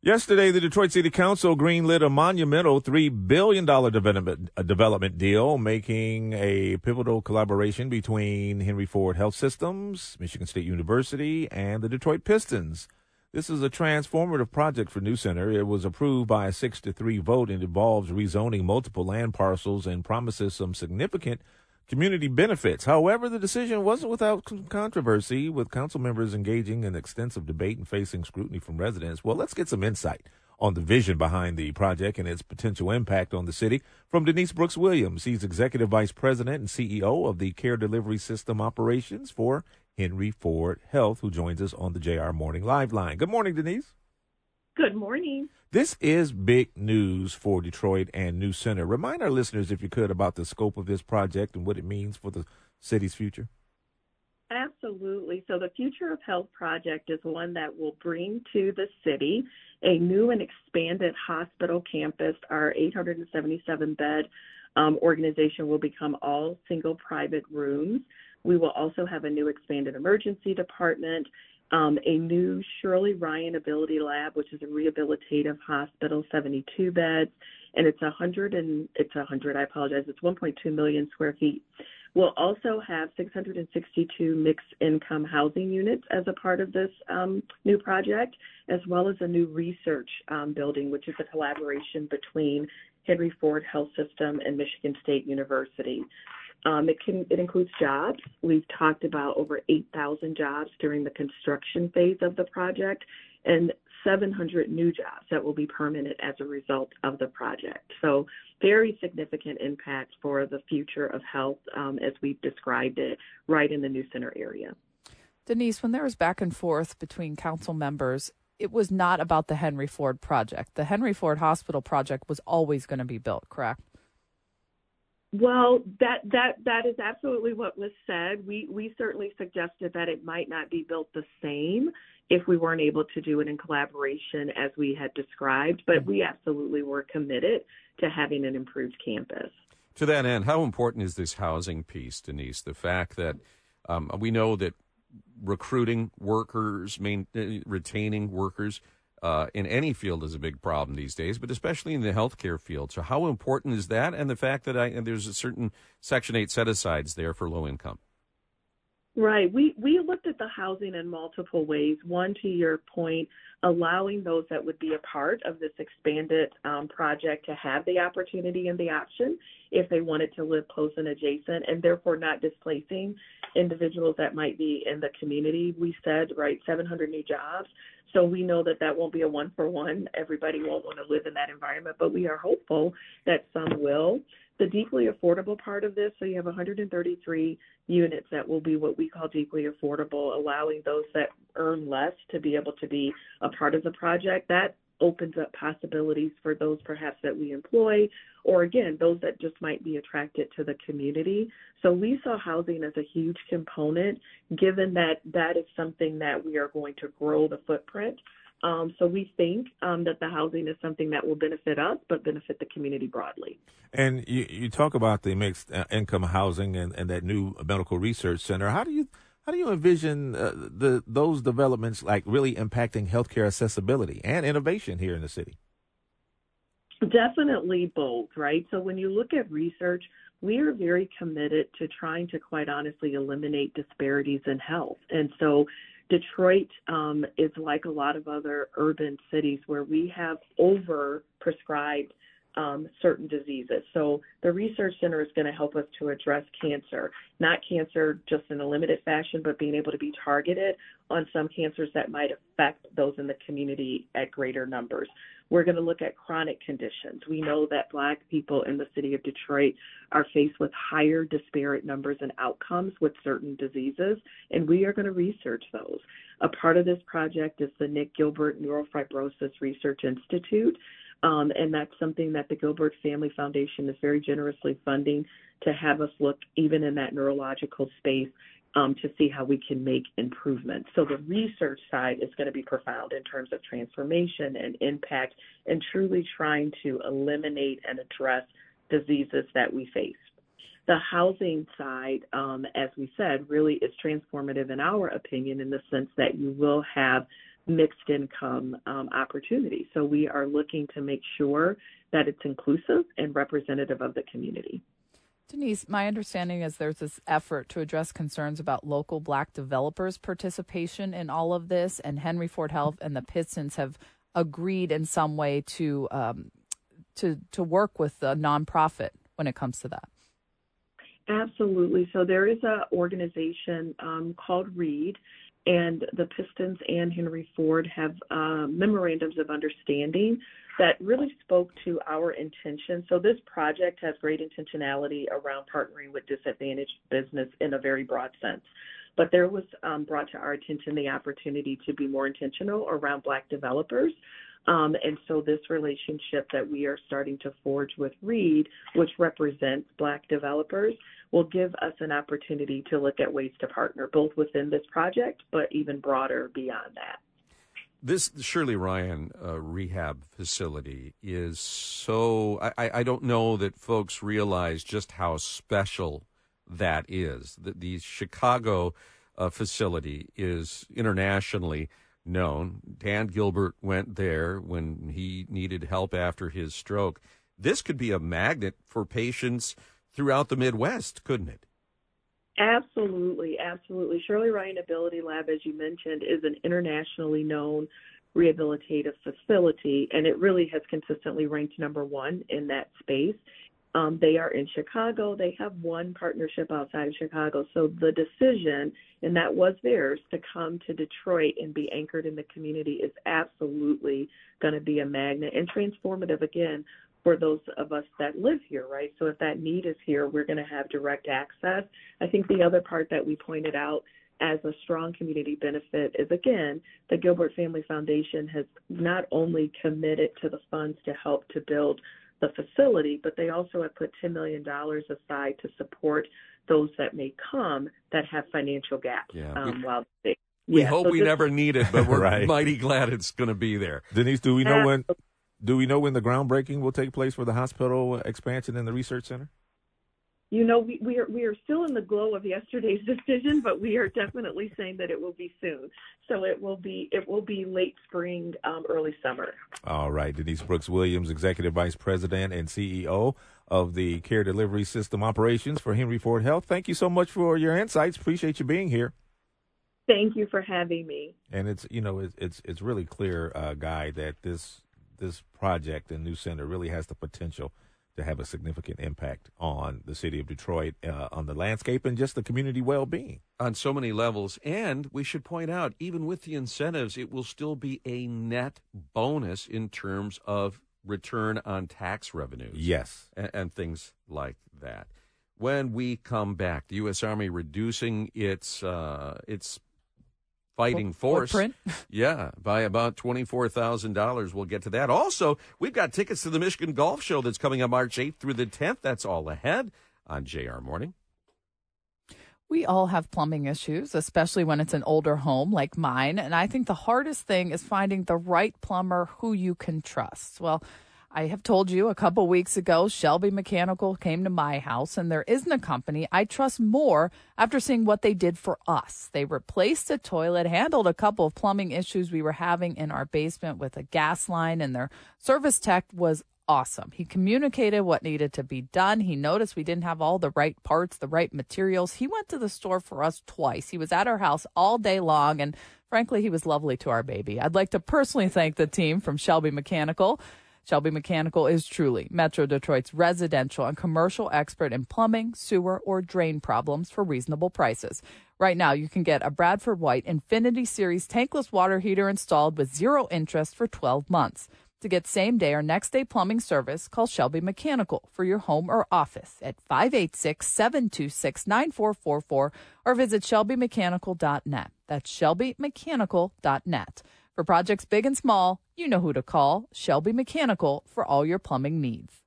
Yesterday, the Detroit City Council greenlit a monumental $3 billion development, development deal, making a pivotal collaboration between Henry Ford Health Systems, Michigan State University, and the Detroit Pistons. This is a transformative project for New Center. It was approved by a 6 to 3 vote and involves rezoning multiple land parcels and promises some significant community benefits. However, the decision wasn't without controversy, with council members engaging in extensive debate and facing scrutiny from residents. Well, let's get some insight on the vision behind the project and its potential impact on the city from Denise Brooks Williams. He's Executive Vice President and CEO of the Care Delivery System Operations for Henry Ford Health, who joins us on the JR Morning Live line. Good morning, Denise. Good morning. This is big news for Detroit and New Center. Remind our listeners, if you could, about the scope of this project and what it means for the city's future. Absolutely. So, the Future of Health project is one that will bring to the city a new and expanded hospital campus. Our 877 bed um, organization will become all single private rooms. We will also have a new expanded emergency department um, a new Shirley Ryan Ability Lab, which is a rehabilitative hospital, 72 beds, and it's 100 and it's 100. I apologize. It's 1.2 million square feet. We'll also have 662 mixed income housing units as a part of this um, new project, as well as a new research um, building, which is a collaboration between Henry Ford Health System and Michigan State University. Um, it can it includes jobs. We've talked about over 8,000 jobs during the construction phase of the project, and 700 new jobs that will be permanent as a result of the project. So very significant impact for the future of health um, as we've described it right in the New Center area. Denise, when there was back and forth between council members, it was not about the Henry Ford project. The Henry Ford Hospital project was always going to be built, correct? Well, that that that is absolutely what was said. We we certainly suggested that it might not be built the same if we weren't able to do it in collaboration as we had described, but we absolutely were committed to having an improved campus. To that end, how important is this housing piece, Denise? The fact that um, we know that recruiting workers, main, uh, retaining workers uh, in any field is a big problem these days, but especially in the healthcare field. So, how important is that, and the fact that I, there's a certain Section Eight set asides there for low income? Right. We we looked at the housing in multiple ways. One, to your point, allowing those that would be a part of this expanded um, project to have the opportunity and the option if they wanted to live close and adjacent, and therefore not displacing individuals that might be in the community. We said right, 700 new jobs. So we know that that won't be a one for one. Everybody won't want to live in that environment, but we are hopeful that some will. The deeply affordable part of this, so you have 133 units that will be what we call deeply affordable, allowing those that earn less to be able to be a part of the project. That opens up possibilities for those perhaps that we employ, or again, those that just might be attracted to the community. So we saw housing as a huge component, given that that is something that we are going to grow the footprint. Um, so we think um, that the housing is something that will benefit us, but benefit the community broadly. And you, you talk about the mixed uh, income housing and, and that new medical research center. How do you how do you envision uh, the those developments like really impacting healthcare accessibility and innovation here in the city? Definitely both, right? So when you look at research, we are very committed to trying to quite honestly eliminate disparities in health. And so Detroit um, is like a lot of other urban cities where we have over prescribed um, certain diseases. So the research center is going to help us to address cancer, not cancer just in a limited fashion, but being able to be targeted on some cancers that might affect those in the community at greater numbers. We're going to look at chronic conditions. We know that Black people in the city of Detroit are faced with higher disparate numbers and outcomes with certain diseases, and we are going to research those. A part of this project is the Nick Gilbert Neurofibromatosis Research Institute. Um, and that's something that the Gilbert Family Foundation is very generously funding to have us look even in that neurological space um, to see how we can make improvements. So the research side is going to be profound in terms of transformation and impact and truly trying to eliminate and address diseases that we face. The housing side, um, as we said, really is transformative in our opinion in the sense that you will have mixed income um, opportunity. So we are looking to make sure that it's inclusive and representative of the community. Denise, my understanding is there's this effort to address concerns about local black developers' participation in all of this, and Henry Ford Health and the Pistons have agreed in some way to um, to to work with the nonprofit when it comes to that. Absolutely. So there is an organization um, called READ, and the Pistons and Henry Ford have uh, memorandums of understanding that really spoke to our intention. So this project has great intentionality around partnering with disadvantaged business in a very broad sense. But there was um, brought to our attention the opportunity to be more intentional around Black developers. Um, and so this relationship that we are starting to forge with Reed, which represents Black developers, will give us an opportunity to look at ways to partner both within this project, but even broader beyond that. This Shirley Ryan uh, rehab facility is so. I, I don't know that folks realize just how special that is. The, the Chicago uh, facility is internationally known. Dan Gilbert went there when he needed help after his stroke. This could be a magnet for patients throughout the Midwest, couldn't it? Absolutely, absolutely. Shirley Ryan Ability Lab, as you mentioned, is an internationally known rehabilitative facility, and it really has consistently ranked number one in that space. Um, they are in Chicago. They have one partnership outside of Chicago. So the decision, and that was theirs, to come to Detroit and be anchored in the community is absolutely going to be a magnet and transformative again for those of us that live here, right? So if that need is here, we're going to have direct access. I think the other part that we pointed out as a strong community benefit is again, the Gilbert Family Foundation has not only committed to the funds to help to build the facility, but they also have put $10 million aside to support those that may come that have financial gaps yeah. um, while they we yeah, hope so we this, never need it, but we're right. mighty glad it's going to be there. Denise, do we know when do we know when the groundbreaking will take place for the hospital expansion and the research center? You know, we, we are we are still in the glow of yesterday's decision, but we are definitely saying that it will be soon. So it will be it will be late spring, um, early summer. All right, Denise Brooks Williams, Executive Vice President and CEO of the Care Delivery System Operations for Henry Ford Health. Thank you so much for your insights. Appreciate you being here. Thank you for having me. And it's you know it's it's, it's really clear, uh, Guy, that this this project and new center really has the potential to have a significant impact on the city of Detroit, uh, on the landscape, and just the community well being. On so many levels. And we should point out, even with the incentives, it will still be a net bonus in terms of return on tax revenues. Yes. And, and things like that. When we come back, the U.S. Army reducing its uh, its fighting force. Footprint. Yeah, by about $24,000. We'll get to that. Also, we've got tickets to the Michigan Golf Show that's coming up March 8th through the 10th. That's all ahead on JR Morning. We all have plumbing issues, especially when it's an older home like mine. And I think the hardest thing is finding the right plumber who you can trust. Well, I have told you a couple weeks ago, Shelby Mechanical came to my house, and there isn't a company I trust more after seeing what they did for us. They replaced a toilet, handled a couple of plumbing issues we were having in our basement with a gas line, and their service tech was awesome. He communicated what needed to be done. He noticed we didn't have all the right parts, the right materials. He went to the store for us twice. He was at our house all day long, and frankly, he was lovely to our baby. I'd like to personally thank the team from Shelby Mechanical. Shelby Mechanical is truly Metro Detroit's residential and commercial expert in plumbing, sewer, or drain problems for reasonable prices. Right now, you can get a Bradford White Infinity Series tankless water heater installed with zero interest for 12 months. To get same day or next day plumbing service, call Shelby Mechanical for your home or office at 586 726 9444 or visit shelbymechanical.net. That's shelbymechanical.net. For projects big and small, you know who to call Shelby Mechanical for all your plumbing needs.